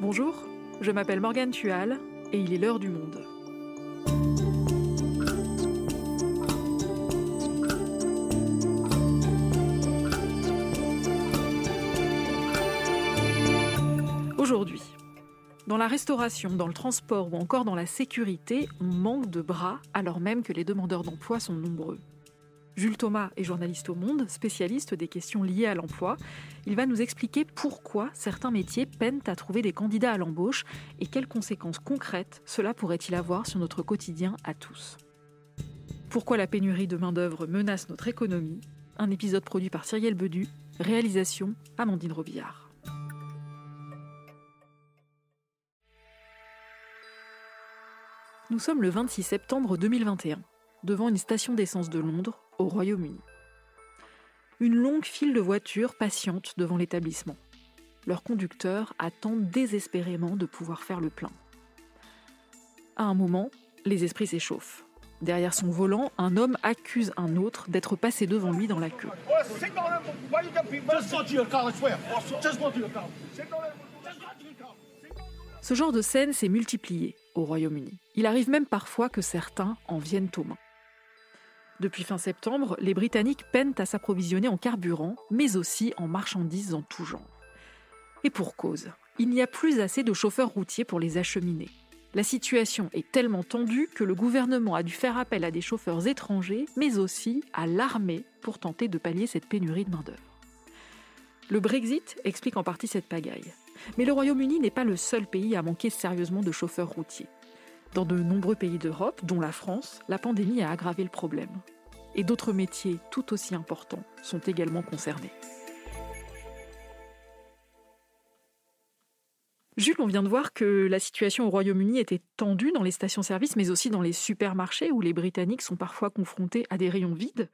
Bonjour, je m'appelle Morgane Tual et il est l'heure du monde. Aujourd'hui, dans la restauration, dans le transport ou encore dans la sécurité, on manque de bras alors même que les demandeurs d'emploi sont nombreux. Jules Thomas est journaliste au Monde, spécialiste des questions liées à l'emploi. Il va nous expliquer pourquoi certains métiers peinent à trouver des candidats à l'embauche et quelles conséquences concrètes cela pourrait-il avoir sur notre quotidien à tous. Pourquoi la pénurie de main-d'œuvre menace notre économie? Un épisode produit par Cyrielle Bedu, réalisation Amandine Robillard. Nous sommes le 26 septembre 2021 devant une station d'essence de Londres, au Royaume-Uni. Une longue file de voitures patiente devant l'établissement. Leurs conducteurs attendent désespérément de pouvoir faire le plein. À un moment, les esprits s'échauffent. Derrière son volant, un homme accuse un autre d'être passé devant lui dans la queue. Ce genre de scène s'est multiplié au Royaume-Uni. Il arrive même parfois que certains en viennent aux mains. Depuis fin septembre, les Britanniques peinent à s'approvisionner en carburant, mais aussi en marchandises en tout genre. Et pour cause, il n'y a plus assez de chauffeurs routiers pour les acheminer. La situation est tellement tendue que le gouvernement a dû faire appel à des chauffeurs étrangers, mais aussi à l'armée pour tenter de pallier cette pénurie de main-d'œuvre. Le Brexit explique en partie cette pagaille. Mais le Royaume-Uni n'est pas le seul pays à manquer sérieusement de chauffeurs routiers. Dans de nombreux pays d'Europe, dont la France, la pandémie a aggravé le problème. Et d'autres métiers tout aussi importants sont également concernés. Jules, on vient de voir que la situation au Royaume-Uni était tendue dans les stations-service, mais aussi dans les supermarchés où les Britanniques sont parfois confrontés à des rayons vides.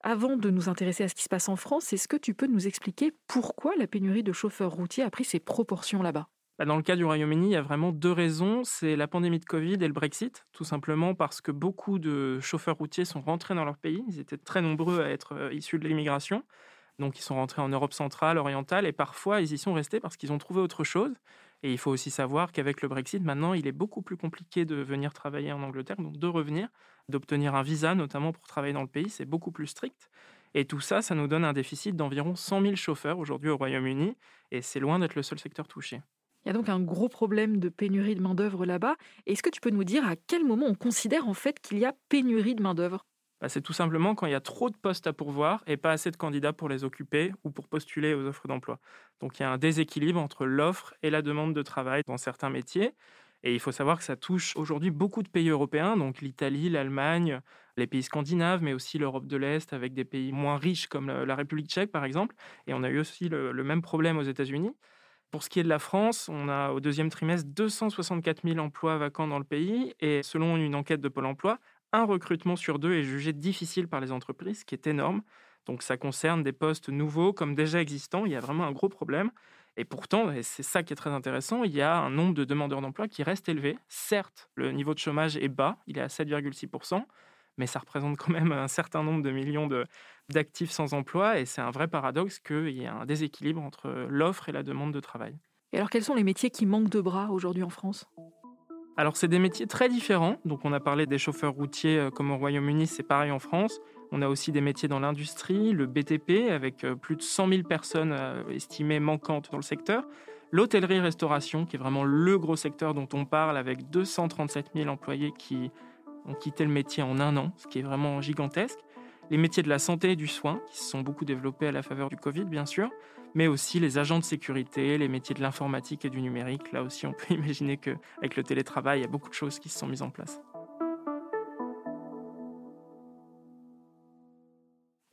Avant de nous intéresser à ce qui se passe en France, est-ce que tu peux nous expliquer pourquoi la pénurie de chauffeurs routiers a pris ses proportions là-bas? Dans le cas du Royaume-Uni, il y a vraiment deux raisons. C'est la pandémie de Covid et le Brexit, tout simplement parce que beaucoup de chauffeurs routiers sont rentrés dans leur pays. Ils étaient très nombreux à être euh, issus de l'immigration. Donc ils sont rentrés en Europe centrale, orientale, et parfois ils y sont restés parce qu'ils ont trouvé autre chose. Et il faut aussi savoir qu'avec le Brexit, maintenant, il est beaucoup plus compliqué de venir travailler en Angleterre, donc de revenir, d'obtenir un visa, notamment pour travailler dans le pays, c'est beaucoup plus strict. Et tout ça, ça nous donne un déficit d'environ 100 000 chauffeurs aujourd'hui au Royaume-Uni, et c'est loin d'être le seul secteur touché. Il y a donc un gros problème de pénurie de main-d'œuvre là-bas. Est-ce que tu peux nous dire à quel moment on considère en fait qu'il y a pénurie de main-d'œuvre? Bah, c'est tout simplement quand il y a trop de postes à pourvoir et pas assez de candidats pour les occuper ou pour postuler aux offres d'emploi. Donc il y a un déséquilibre entre l'offre et la demande de travail dans certains métiers. Et il faut savoir que ça touche aujourd'hui beaucoup de pays européens, donc l'Italie, l'Allemagne, les pays scandinaves, mais aussi l'Europe de l'Est, avec des pays moins riches comme la République tchèque, par exemple. Et on a eu aussi le, le même problème aux États-Unis. Pour ce qui est de la France, on a au deuxième trimestre 264 000 emplois vacants dans le pays et selon une enquête de Pôle Emploi, un recrutement sur deux est jugé difficile par les entreprises, ce qui est énorme. Donc ça concerne des postes nouveaux comme déjà existants. Il y a vraiment un gros problème. Et pourtant, et c'est ça qui est très intéressant, il y a un nombre de demandeurs d'emploi qui reste élevé. Certes, le niveau de chômage est bas, il est à 7,6%, mais ça représente quand même un certain nombre de millions d'actifs sans emploi. Et c'est un vrai paradoxe qu'il y ait un déséquilibre entre l'offre et la demande de travail. Et alors, quels sont les métiers qui manquent de bras aujourd'hui en France? Alors c'est des métiers très différents. Donc on a parlé des chauffeurs routiers euh, comme au Royaume-Uni, c'est pareil en France. On a aussi des métiers dans l'industrie, le BTP avec euh, plus de 100 000 personnes euh, estimées manquantes dans le secteur. L'hôtellerie-restauration qui est vraiment le gros secteur dont on parle avec 237 000 employés qui ont quitté le métier en un an, ce qui est vraiment gigantesque. Les métiers de la santé et du soin qui se sont beaucoup développés à la faveur du Covid bien sûr mais aussi les agents de sécurité, les métiers de l'informatique et du numérique. Là aussi, on peut imaginer qu'avec le télétravail, il y a beaucoup de choses qui se sont mises en place.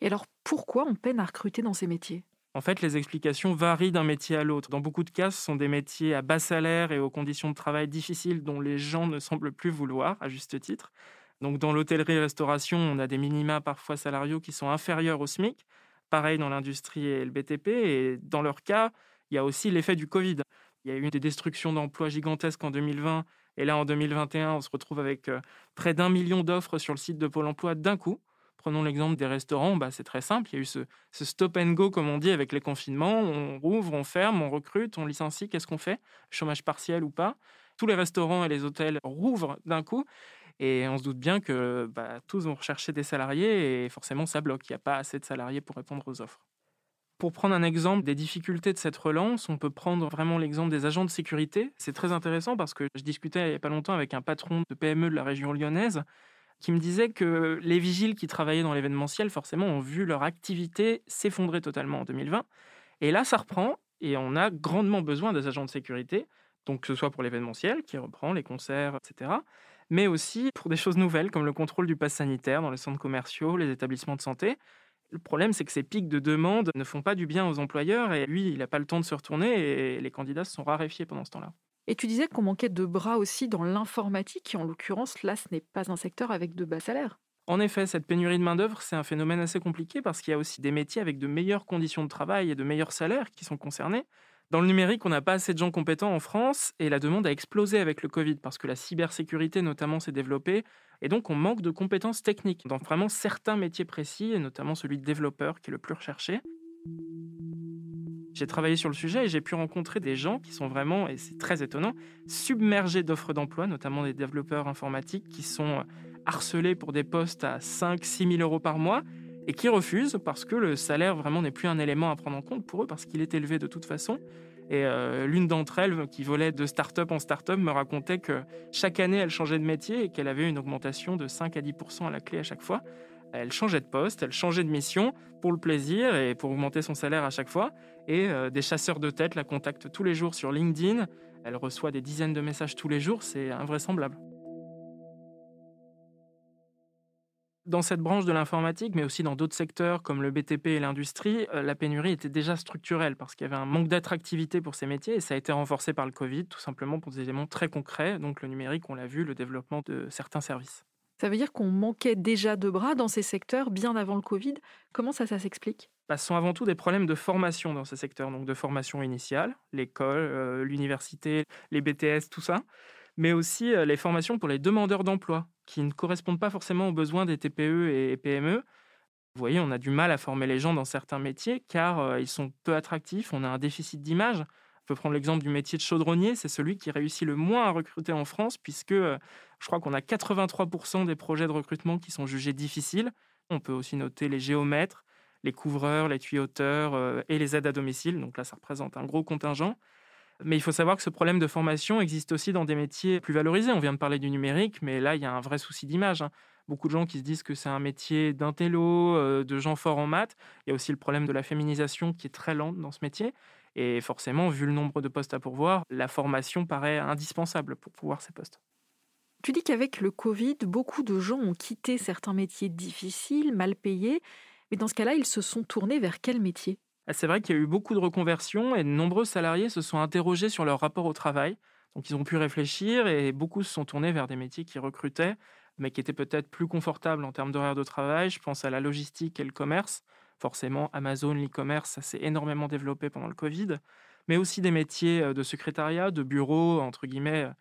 Et alors, pourquoi on peine à recruter dans ces métiers? En fait, les explications varient d'un métier à l'autre. Dans beaucoup de cas, ce sont des métiers à bas salaire et aux conditions de travail difficiles dont les gens ne semblent plus vouloir, à juste titre. Donc, dans l'hôtellerie-restauration, on a des minima parfois salariaux qui sont inférieurs au SMIC. Pareil dans l'industrie et le BTP. Et dans leur cas, il y a aussi l'effet du Covid. Il y a eu des destructions d'emplois gigantesques en 2020. Et là, en 2021, on se retrouve avec euh, près d'un million d'offres sur le site de Pôle emploi d'un coup Prenons l'exemple des restaurants, bah, c'est très simple. Il y a eu ce, stop and go, comme on dit, avec les confinements. On rouvre, on ferme, on recrute, on licencie. Qu'est-ce qu'on fait? Chômage partiel ou pas? Tous les restaurants et les hôtels rouvrent d'un coup. Et on se doute bien que bah, tous vont rechercher des salariés et forcément ça bloque. Il n'y a pas assez de salariés pour répondre aux offres. Pour prendre un exemple des difficultés de cette relance, on peut prendre vraiment l'exemple des agents de sécurité. C'est très intéressant parce que je discutais il n'y a pas longtemps avec un patron de PME de la région lyonnaise qui me disait que les vigiles qui travaillaient dans l'événementiel, forcément, ont vu leur activité s'effondrer totalement en 2020. Et là, ça reprend et on a grandement besoin des agents de sécurité, donc que ce soit pour l'événementiel qui reprend, les concerts, etc., mais aussi pour des choses nouvelles comme le contrôle du pass sanitaire dans les centres commerciaux, les établissements de santé. Le problème, c'est que ces pics de demande ne font pas du bien aux employeurs et lui, il n'a pas le temps de se retourner et les candidats se sont raréfiés pendant ce temps-là. Et tu disais qu'on manquait de bras aussi dans l'informatique, et en l'occurrence, là, ce n'est pas un secteur avec de bas salaires. En effet, cette pénurie de main-d'œuvre, c'est un phénomène assez compliqué parce qu'il y a aussi des métiers avec de meilleures conditions de travail et de meilleurs salaires qui sont concernés. Dans le numérique, on n'a pas assez de gens compétents en France et la demande a explosé avec le Covid parce que la cybersécurité notamment s'est développée et donc on manque de compétences techniques dans vraiment certains métiers précis et notamment celui de développeur qui est le plus recherché. J'ai travaillé sur le sujet et j'ai pu rencontrer des gens qui sont vraiment, et c'est très étonnant, submergés d'offres d'emploi, notamment des développeurs informatiques qui sont harcelés pour des postes à 5-6 000 euros par mois et qui refusent parce que le salaire vraiment n'est plus un élément à prendre en compte pour eux parce qu'il est élevé de toute façon. Et euh, l'une d'entre elles, qui volait de start-up en start-up, me racontait que chaque année, elle changeait de métier et qu'elle avait une augmentation de 5 à 10% à la clé à chaque fois. Elle changeait de poste, elle changeait de mission pour le plaisir et pour augmenter son salaire à chaque fois. Et euh, des chasseurs de tête la contactent tous les jours sur LinkedIn. Elle reçoit des dizaines de messages tous les jours, c'est invraisemblable. Dans cette branche de l'informatique, mais aussi dans d'autres secteurs comme le BTP et l'industrie, euh, la pénurie était déjà structurelle parce qu'il y avait un manque d'attractivité pour ces métiers et ça a été renforcé par le Covid, tout simplement pour des éléments très concrets, donc le numérique, on l'a vu, le développement de certains services. Ça veut dire qu'on manquait déjà de bras dans ces secteurs bien avant le Covid. Comment ça, ça s'explique? Bah, Ce sont avant tout des problèmes de formation dans ces secteurs, donc de formation initiale, l'école, euh, l'université, les BTS, tout ça, mais aussi euh, les formations pour les demandeurs d'emploi, qui ne correspondent pas forcément aux besoins des TPE et PME. Vous voyez, on a du mal à former les gens dans certains métiers car euh, ils sont peu attractifs, on a un déficit d'image. On peut prendre l'exemple du métier de chaudronnier, c'est celui qui réussit le moins à recruter en France, puisque euh, je crois qu'on a 83% des projets de recrutement qui sont jugés difficiles. On peut aussi noter les géomètres, les couvreurs, les tuyauteurs euh, et les aides à domicile. Donc là, ça représente un gros contingent. Mais il faut savoir que ce problème de formation existe aussi dans des métiers plus valorisés. On vient de parler du numérique, mais là, il y a un vrai souci d'image. Hein. Beaucoup de gens qui se disent que c'est un métier d'intello, euh, de gens forts en maths. Il y a aussi le problème de la féminisation qui est très lente dans ce métier. Et forcément, vu le nombre de postes à pourvoir, la formation paraît indispensable pour pouvoir ces postes. Tu dis qu'avec le Covid, beaucoup de gens ont quitté certains métiers difficiles, mal payés. Mais dans ce cas-là, ils se sont tournés vers quel métier? Ah, C'est vrai qu'il y a eu beaucoup de reconversions et de nombreux salariés se sont interrogés sur leur rapport au travail. Donc ils ont pu réfléchir et beaucoup se sont tournés vers des métiers qui recrutaient, mais qui étaient peut-être plus confortables en termes d'horaire de travail. Je pense à la logistique et le commerce. Forcément, Amazon, l'e-commerce, ça s'est énormément développé pendant le Covid, mais aussi des métiers euh, de secrétariat, de bureau, entre guillemets, euh,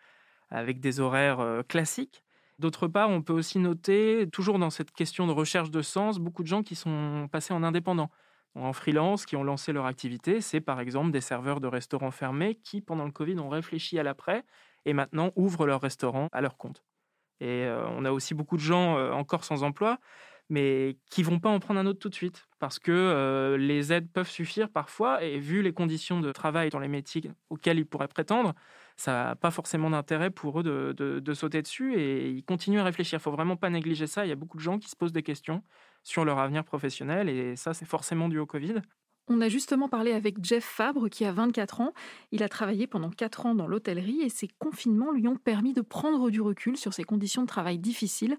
avec des horaires euh, classiques. D'autre part, on peut aussi noter, toujours dans cette question de recherche de sens, beaucoup de gens qui sont passés en indépendant, en freelance, qui ont lancé leur activité. C'est par exemple des serveurs de restaurants fermés qui, pendant le Covid, ont réfléchi à l'après et maintenant ouvrent leur restaurant à leur compte. Et on a aussi beaucoup de gens encore sans emploi mais qui vont pas en prendre un autre tout de suite parce que euh, les aides peuvent suffire parfois et vu les conditions de travail dans les métiers auxquels ils pourraient prétendre, ça n'a pas forcément d'intérêt pour eux de, sauter dessus et ils continuent à réfléchir. Il faut vraiment pas négliger ça. Il y a beaucoup de gens qui se posent des questions sur leur avenir professionnel et ça, c'est forcément dû au Covid. On a justement parlé avec Jeff Fabre qui a 24 ans. Il a travaillé pendant 4 ans dans l'hôtellerie et ces confinements lui ont permis de prendre du recul sur ses conditions de travail difficiles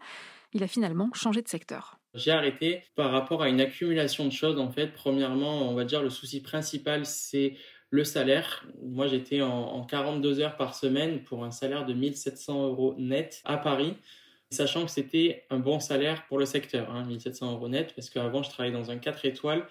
il a finalement changé de secteur. J'ai arrêté par rapport à une accumulation de choses. En fait, premièrement, on va dire le souci principal, c'est le salaire. Moi, j'étais en, 42 heures par semaine pour un salaire de 1700 euros net à Paris, sachant que c'était un bon salaire pour le secteur, 1700 hein, euros net, parce qu'avant, je travaillais dans un 4 étoiles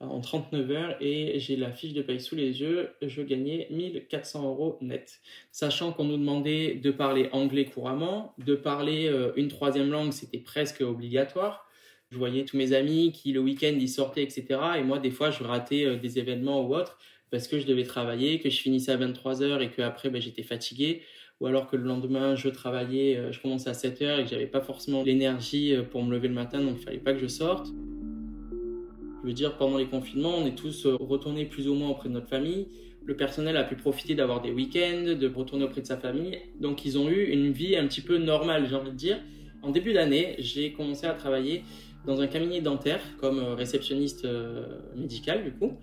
en 39 heures et j'ai la fiche de paye sous les yeux, je gagnais 1400 euros net. Sachant qu'on nous demandait de parler anglais couramment, de parler euh, une troisième langue, c'était presque obligatoire. Je voyais tous mes amis qui le week-end ils sortaient, etc. Et moi, des fois, je ratais des événements ou autres parce que je devais travailler, que je finissais à 23h et que après ben, j'étais fatigué ou alors que le lendemain je travaillais, euh, je commençais à 7 heures et que j'avais pas forcément l'énergie euh, pour me lever le matin, donc il fallait pas que je sorte. Dire, pendant les confinements, on est tous euh, retournés plus ou moins auprès de notre famille. Le personnel a pu profiter d'avoir des week-ends, de retourner auprès de sa famille. Donc ils ont eu une vie un petit peu normale, j'ai envie de dire. En début d'année, j'ai commencé à travailler dans un cabinet dentaire comme réceptionniste médical du coup.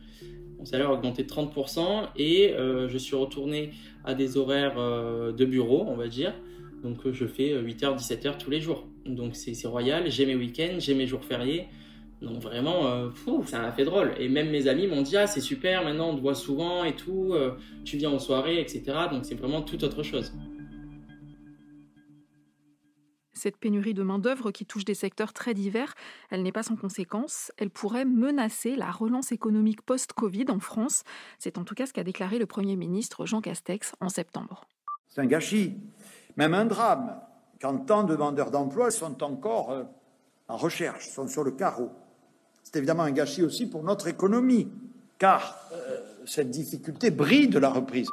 Mon salaire a augmenté de 30% et je suis retourné à des horaires euh, de bureau, on va dire. Donc euh, je fais 8h, euh, 17h tous les jours. Donc c'est royal, j'ai mes week-ends, j'ai mes jours fériés. Donc vraiment, ça m'a fait drôle. Et même mes amis m'ont dit, ah c'est super, maintenant on te voit souvent et tout, tu viens en soirée, etc. Donc c'est vraiment tout autre chose. Cette pénurie de main-d'œuvre qui touche des secteurs très divers, elle n'est pas sans conséquence. Elle pourrait menacer la relance économique post-Covid en France. C'est en tout cas ce qu'a déclaré le Premier ministre Jean Castex en septembre. C'est un gâchis, même un drame, quand tant de demandeurs d'emploi sont encore euh, en recherche, sont sur le carreau. C'est évidemment un gâchis aussi pour notre économie, car euh, cette difficulté bride la reprise.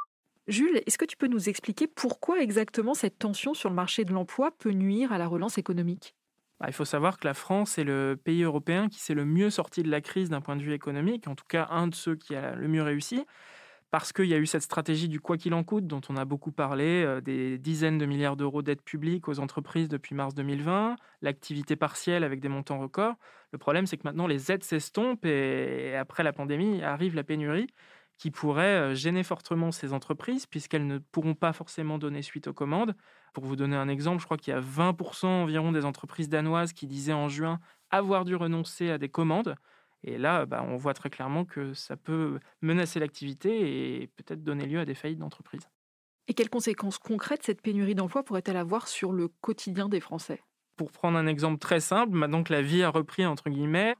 Jules, est-ce que tu peux nous expliquer pourquoi exactement cette tension sur le marché de l'emploi peut nuire à la relance économique? Bah, il faut savoir que la France est le pays européen qui s'est le mieux sorti de la crise d'un point de vue économique, en tout cas un de ceux qui a le mieux réussi, parce qu'il y a eu cette stratégie du quoi qu'il en coûte dont on a beaucoup parlé, euh, des dizaines de milliards d'euros d'aide publique aux entreprises depuis mars 2020, l'activité partielle avec des montants records. Le problème, c'est que maintenant les aides s'estompent et après la pandémie arrive la pénurie qui pourrait gêner fortement ces entreprises puisqu'elles ne pourront pas forcément donner suite aux commandes. Pour vous donner un exemple, je crois qu'il y a 20% environ des entreprises danoises qui disaient en juin avoir dû renoncer à des commandes. Et là, bah, on voit très clairement que ça peut menacer l'activité et peut-être donner lieu à des faillites d'entreprises. Et quelles conséquences concrètes cette pénurie d'emploi pourrait-elle avoir sur le quotidien des Français? Pour prendre un exemple très simple, maintenant que la vie a repris, entre guillemets,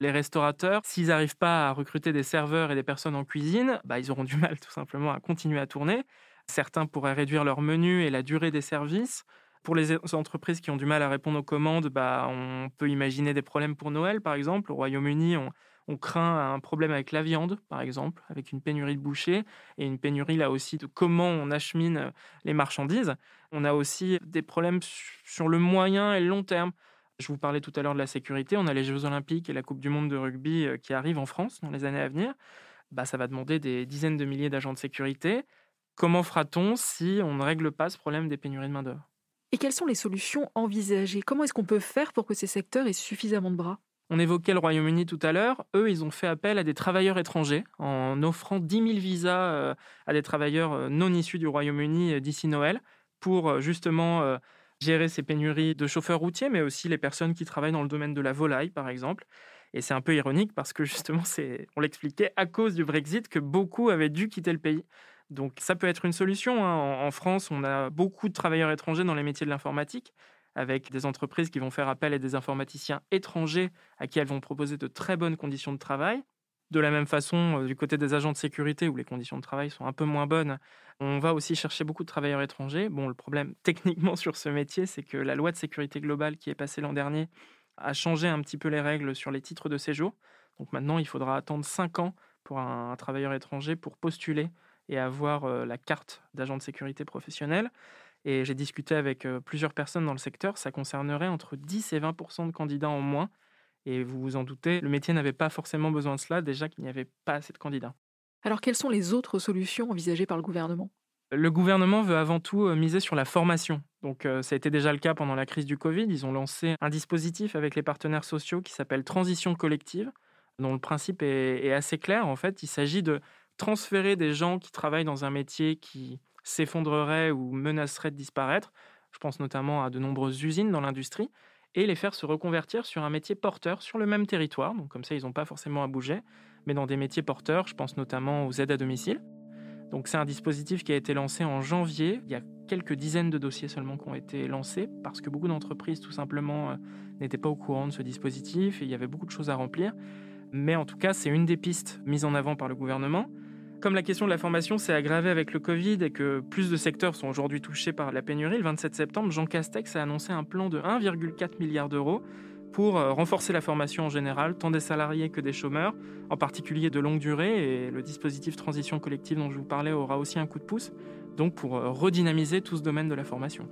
les restaurateurs, s'ils n'arrivent pas à recruter des serveurs et des personnes en cuisine, bah, ils auront du mal tout simplement à continuer à tourner. Certains pourraient réduire leur menu et la durée des services. Pour les entreprises qui ont du mal à répondre aux commandes, bah, on peut imaginer des problèmes pour Noël, par exemple. Au Royaume-Uni, on, craint un problème avec la viande, par exemple, avec une pénurie de bouchers et une pénurie là aussi de comment on achemine les marchandises. On a aussi des problèmes sur le moyen et le long terme. Je vous parlais tout à l'heure de la sécurité. On a les Jeux Olympiques et la Coupe du Monde de rugby euh, qui arrivent en France dans les années à venir. Bah, ça va demander des dizaines de milliers d'agents de sécurité. Comment fera-t-on si on ne règle pas ce problème des pénuries de main-d'œuvre? Et quelles sont les solutions envisagées? Comment est-ce qu'on peut faire pour que ces secteurs aient suffisamment de bras? On évoquait le Royaume-Uni tout à l'heure. Eux, ils ont fait appel à des travailleurs étrangers en offrant 10 000 visas euh, à des travailleurs euh, non issus du Royaume-Uni d'ici Noël pour justement gérer ces pénuries de chauffeurs routiers, mais aussi les personnes qui travaillent dans le domaine de la volaille, par exemple. Et c'est un peu ironique parce que justement, on l'expliquait, à cause du Brexit que beaucoup avaient dû quitter le pays. Donc ça peut être une solution. Hein. En, France, on a beaucoup de travailleurs étrangers dans les métiers de l'informatique, avec des entreprises qui vont faire appel à des informaticiens étrangers à qui elles vont proposer de très bonnes conditions de travail. De la même façon, euh, du côté des agents de sécurité, où les conditions de travail sont un peu moins bonnes, on va aussi chercher beaucoup de travailleurs étrangers. Bon, le problème techniquement sur ce métier, c'est que la loi de sécurité globale qui est passée l'an dernier a changé un petit peu les règles sur les titres de séjour. Donc maintenant, il faudra attendre 5 ans pour un travailleur étranger pour postuler et avoir la carte d'agent de sécurité professionnel. Et j'ai discuté avec plusieurs personnes dans le secteur, ça concernerait entre 10 et 20 de candidats en moins et vous vous en doutez, le métier n'avait pas forcément besoin de cela, déjà qu'il n'y avait pas assez de candidats. Alors quelles sont les autres solutions envisagées par le gouvernement? Le gouvernement veut avant tout miser sur la formation. Donc, ça a été déjà le cas pendant la crise du Covid. Ils ont lancé un dispositif avec les partenaires sociaux qui s'appelle Transition collective, dont le principe est, assez clair. En fait, il s'agit de transférer des gens qui travaillent dans un métier qui s'effondrerait ou menacerait de disparaître. Je pense notamment à de nombreuses usines dans l'industrie et les faire se reconvertir sur un métier porteur sur le même territoire. Donc comme ça, ils n'ont pas forcément à bouger, mais dans des métiers porteurs, je pense notamment aux aides à domicile. Donc c'est un dispositif qui a été lancé en janvier. Il y a quelques dizaines de dossiers seulement qui ont été lancés parce que beaucoup d'entreprises tout simplement euh, n'étaient pas au courant de ce dispositif et il y avait beaucoup de choses à remplir. Mais en tout cas, c'est une des pistes mises en avant par le gouvernement. Comme la question de la formation s'est aggravée avec le Covid et que plus de secteurs sont aujourd'hui touchés par la pénurie, le 27 septembre, Jean Castex a annoncé un plan de 1,4 milliard d'euros pour euh, renforcer la formation en général, tant des salariés que des chômeurs, en particulier de longue durée, et le dispositif transition collective dont je vous parlais aura aussi un coup de pouce, donc pour euh, redynamiser tout ce domaine de la formation.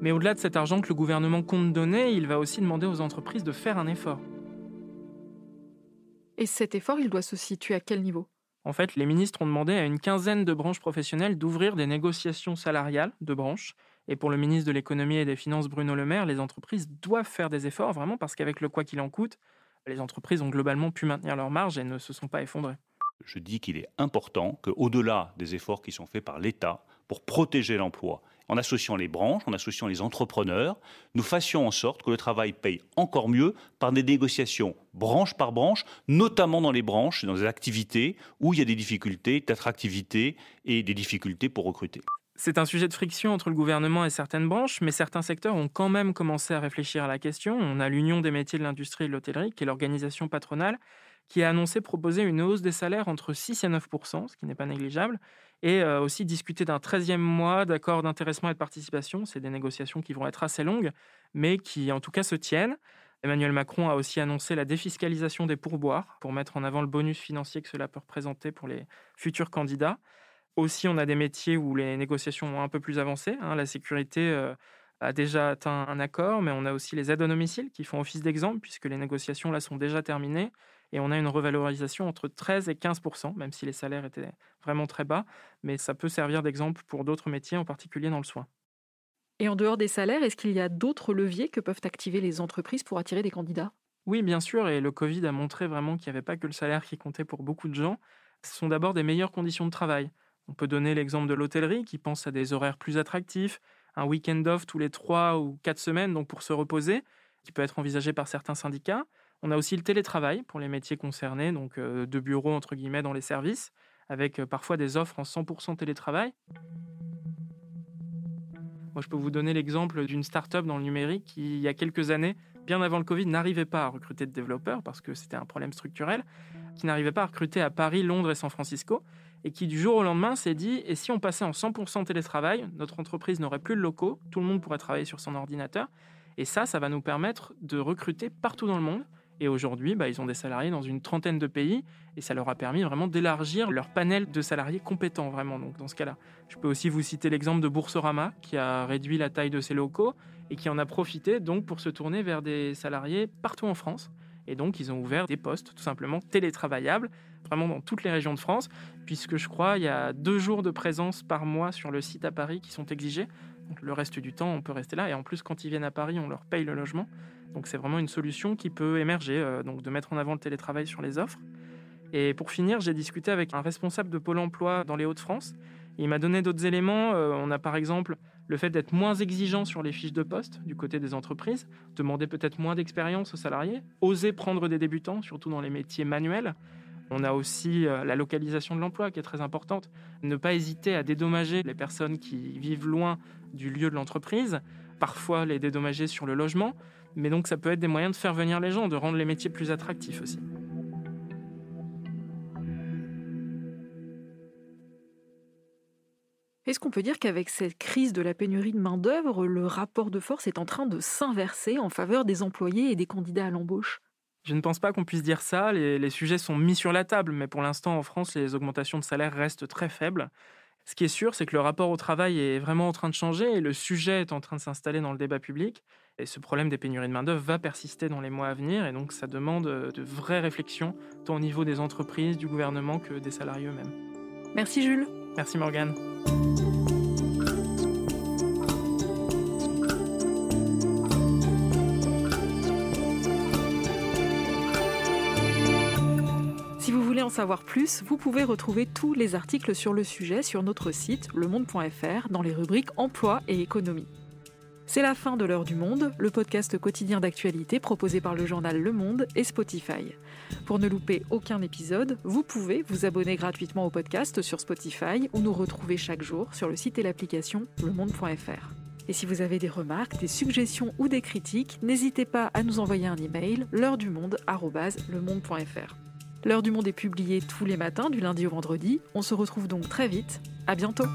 Mais au-delà de cet argent que le gouvernement compte donner, il va aussi demander aux entreprises de faire un effort. Et cet effort, il doit se situer à quel niveau? En fait, les ministres ont demandé à une quinzaine de branches professionnelles d'ouvrir des négociations salariales de branches. Et pour le ministre de l'économie et des finances, Bruno Le Maire, les entreprises doivent faire des efforts vraiment parce qu'avec le quoi qu'il en coûte, les entreprises ont globalement pu maintenir leurs marges et ne se sont pas effondrées. Je dis qu'il est important qu'au-delà des efforts qui sont faits par l'État pour protéger l'emploi en associant les branches, en associant les entrepreneurs, nous fassions en sorte que le travail paye encore mieux par des négociations branche par branche, notamment dans les branches, dans les activités où il y a des difficultés d'attractivité et des difficultés pour recruter. C'est un sujet de friction entre le gouvernement et certaines branches, mais certains secteurs ont quand même commencé à réfléchir à la question. On a l'Union des métiers de l'industrie et de l'hôtellerie, qui est l'organisation patronale, qui a annoncé proposer une hausse des salaires entre 6 et 9 ce qui n'est pas négligeable, et euh, aussi discuter d'un 13e mois d'accord d'intéressement et de participation. C'est des négociations qui vont être assez longues, mais qui en tout cas se tiennent. Emmanuel Macron a aussi annoncé la défiscalisation des pourboires pour mettre en avant le bonus financier que cela peut représenter pour les futurs candidats. Aussi, on a des métiers où les négociations ont un peu plus avancé. Hein. La sécurité euh, a déjà atteint un accord, mais on a aussi les aides à domicile qui font office d'exemple puisque les négociations là sont déjà terminées et on a une revalorisation entre 13 et 15% même si les salaires étaient vraiment très bas, mais ça peut servir d'exemple pour d'autres métiers, en particulier dans le soin. Et en dehors des salaires, est-ce qu'il y a d'autres leviers que peuvent activer les entreprises pour attirer des candidats? Oui, bien sûr, et le Covid a montré vraiment qu'il n'y avait pas que le salaire qui comptait pour beaucoup de gens. Ce sont d'abord des meilleures conditions de travail. On peut donner l'exemple de l'hôtellerie qui pense à des horaires plus attractifs, un week-end off tous les trois ou quatre semaines donc pour se reposer, qui peut être envisagé par certains syndicats. On a aussi le télétravail pour les métiers concernés, donc euh, de bureaux entre guillemets dans les services, avec euh, parfois des offres en 100% télétravail. Moi, je peux vous donner l'exemple d'une start-up dans le numérique qui, il y a quelques années, bien avant le Covid, n'arrivait pas à recruter de développeurs parce que c'était un problème structurel, qui n'arrivait pas à recruter à Paris, Londres et San Francisco, et qui du jour au lendemain s'est dit et si on passait en 100% télétravail, notre entreprise n'aurait plus de locaux, tout le monde pourrait travailler sur son ordinateur, et ça, ça va nous permettre de recruter partout dans le monde et aujourd'hui, bah, ils ont des salariés dans une trentaine de pays et ça leur a permis vraiment d'élargir leur panel de salariés compétents vraiment. Donc dans ce cas-là, je peux aussi vous citer l'exemple de Boursorama qui a réduit la taille de ses locaux et qui en a profité donc pour se tourner vers des salariés partout en France. Et donc ils ont ouvert des postes tout simplement télétravaillables vraiment dans toutes les régions de France, puisque je crois il y a deux jours de présence par mois sur le site à Paris qui sont exigés. Donc le reste du temps, on peut rester là. Et en plus, quand ils viennent à Paris, on leur paye le logement. Donc c'est vraiment une solution qui peut émerger, euh, donc de mettre en avant le télétravail sur les offres. Et pour finir, j'ai discuté avec un responsable de Pôle Emploi dans les Hauts-de-France. Il m'a donné d'autres éléments. Euh, on a par exemple le fait d'être moins exigeant sur les fiches de poste du côté des entreprises, demander peut-être moins d'expérience aux salariés, oser prendre des débutants, surtout dans les métiers manuels. On a aussi euh, la localisation de l'emploi qui est très importante. Ne pas hésiter à dédommager les personnes qui vivent loin du lieu de l'entreprise, parfois les dédommager sur le logement. Mais donc ça peut être des moyens de faire venir les gens, de rendre les métiers plus attractifs aussi. Est-ce qu'on peut dire qu'avec cette crise de la pénurie de main-d'œuvre, le rapport de force est en train de s'inverser en faveur des employés et des candidats à l'embauche? Je ne pense pas qu'on puisse dire ça. Les, les, sujets sont mis sur la table, mais pour l'instant, en France, les augmentations de salaire restent très faibles. Ce qui est sûr, c'est que le rapport au travail est vraiment en train de changer et le sujet est en train de s'installer dans le débat public. Et ce problème des pénuries de main-d'œuvre va persister dans les mois à venir et donc ça demande de vraies réflexions, tant au niveau des entreprises, du gouvernement que des salariés eux-mêmes. Merci Jules. Merci Morgane. en savoir plus, vous pouvez retrouver tous les articles sur le sujet sur notre site lemonde.fr dans les rubriques Emploi et économie. C'est la fin de l'heure du monde, le podcast quotidien d'actualité proposé par le journal Le Monde et Spotify. Pour ne louper aucun épisode, vous pouvez vous abonner gratuitement au podcast sur Spotify ou nous retrouver chaque jour sur le site et l'application lemonde.fr. Et si vous avez des remarques, des suggestions ou des critiques, n'hésitez pas à nous envoyer un email l'heure du monde@lemonde.fr. L'heure du monde est publiée tous les matins du lundi au vendredi. On se retrouve donc très vite. À bientôt.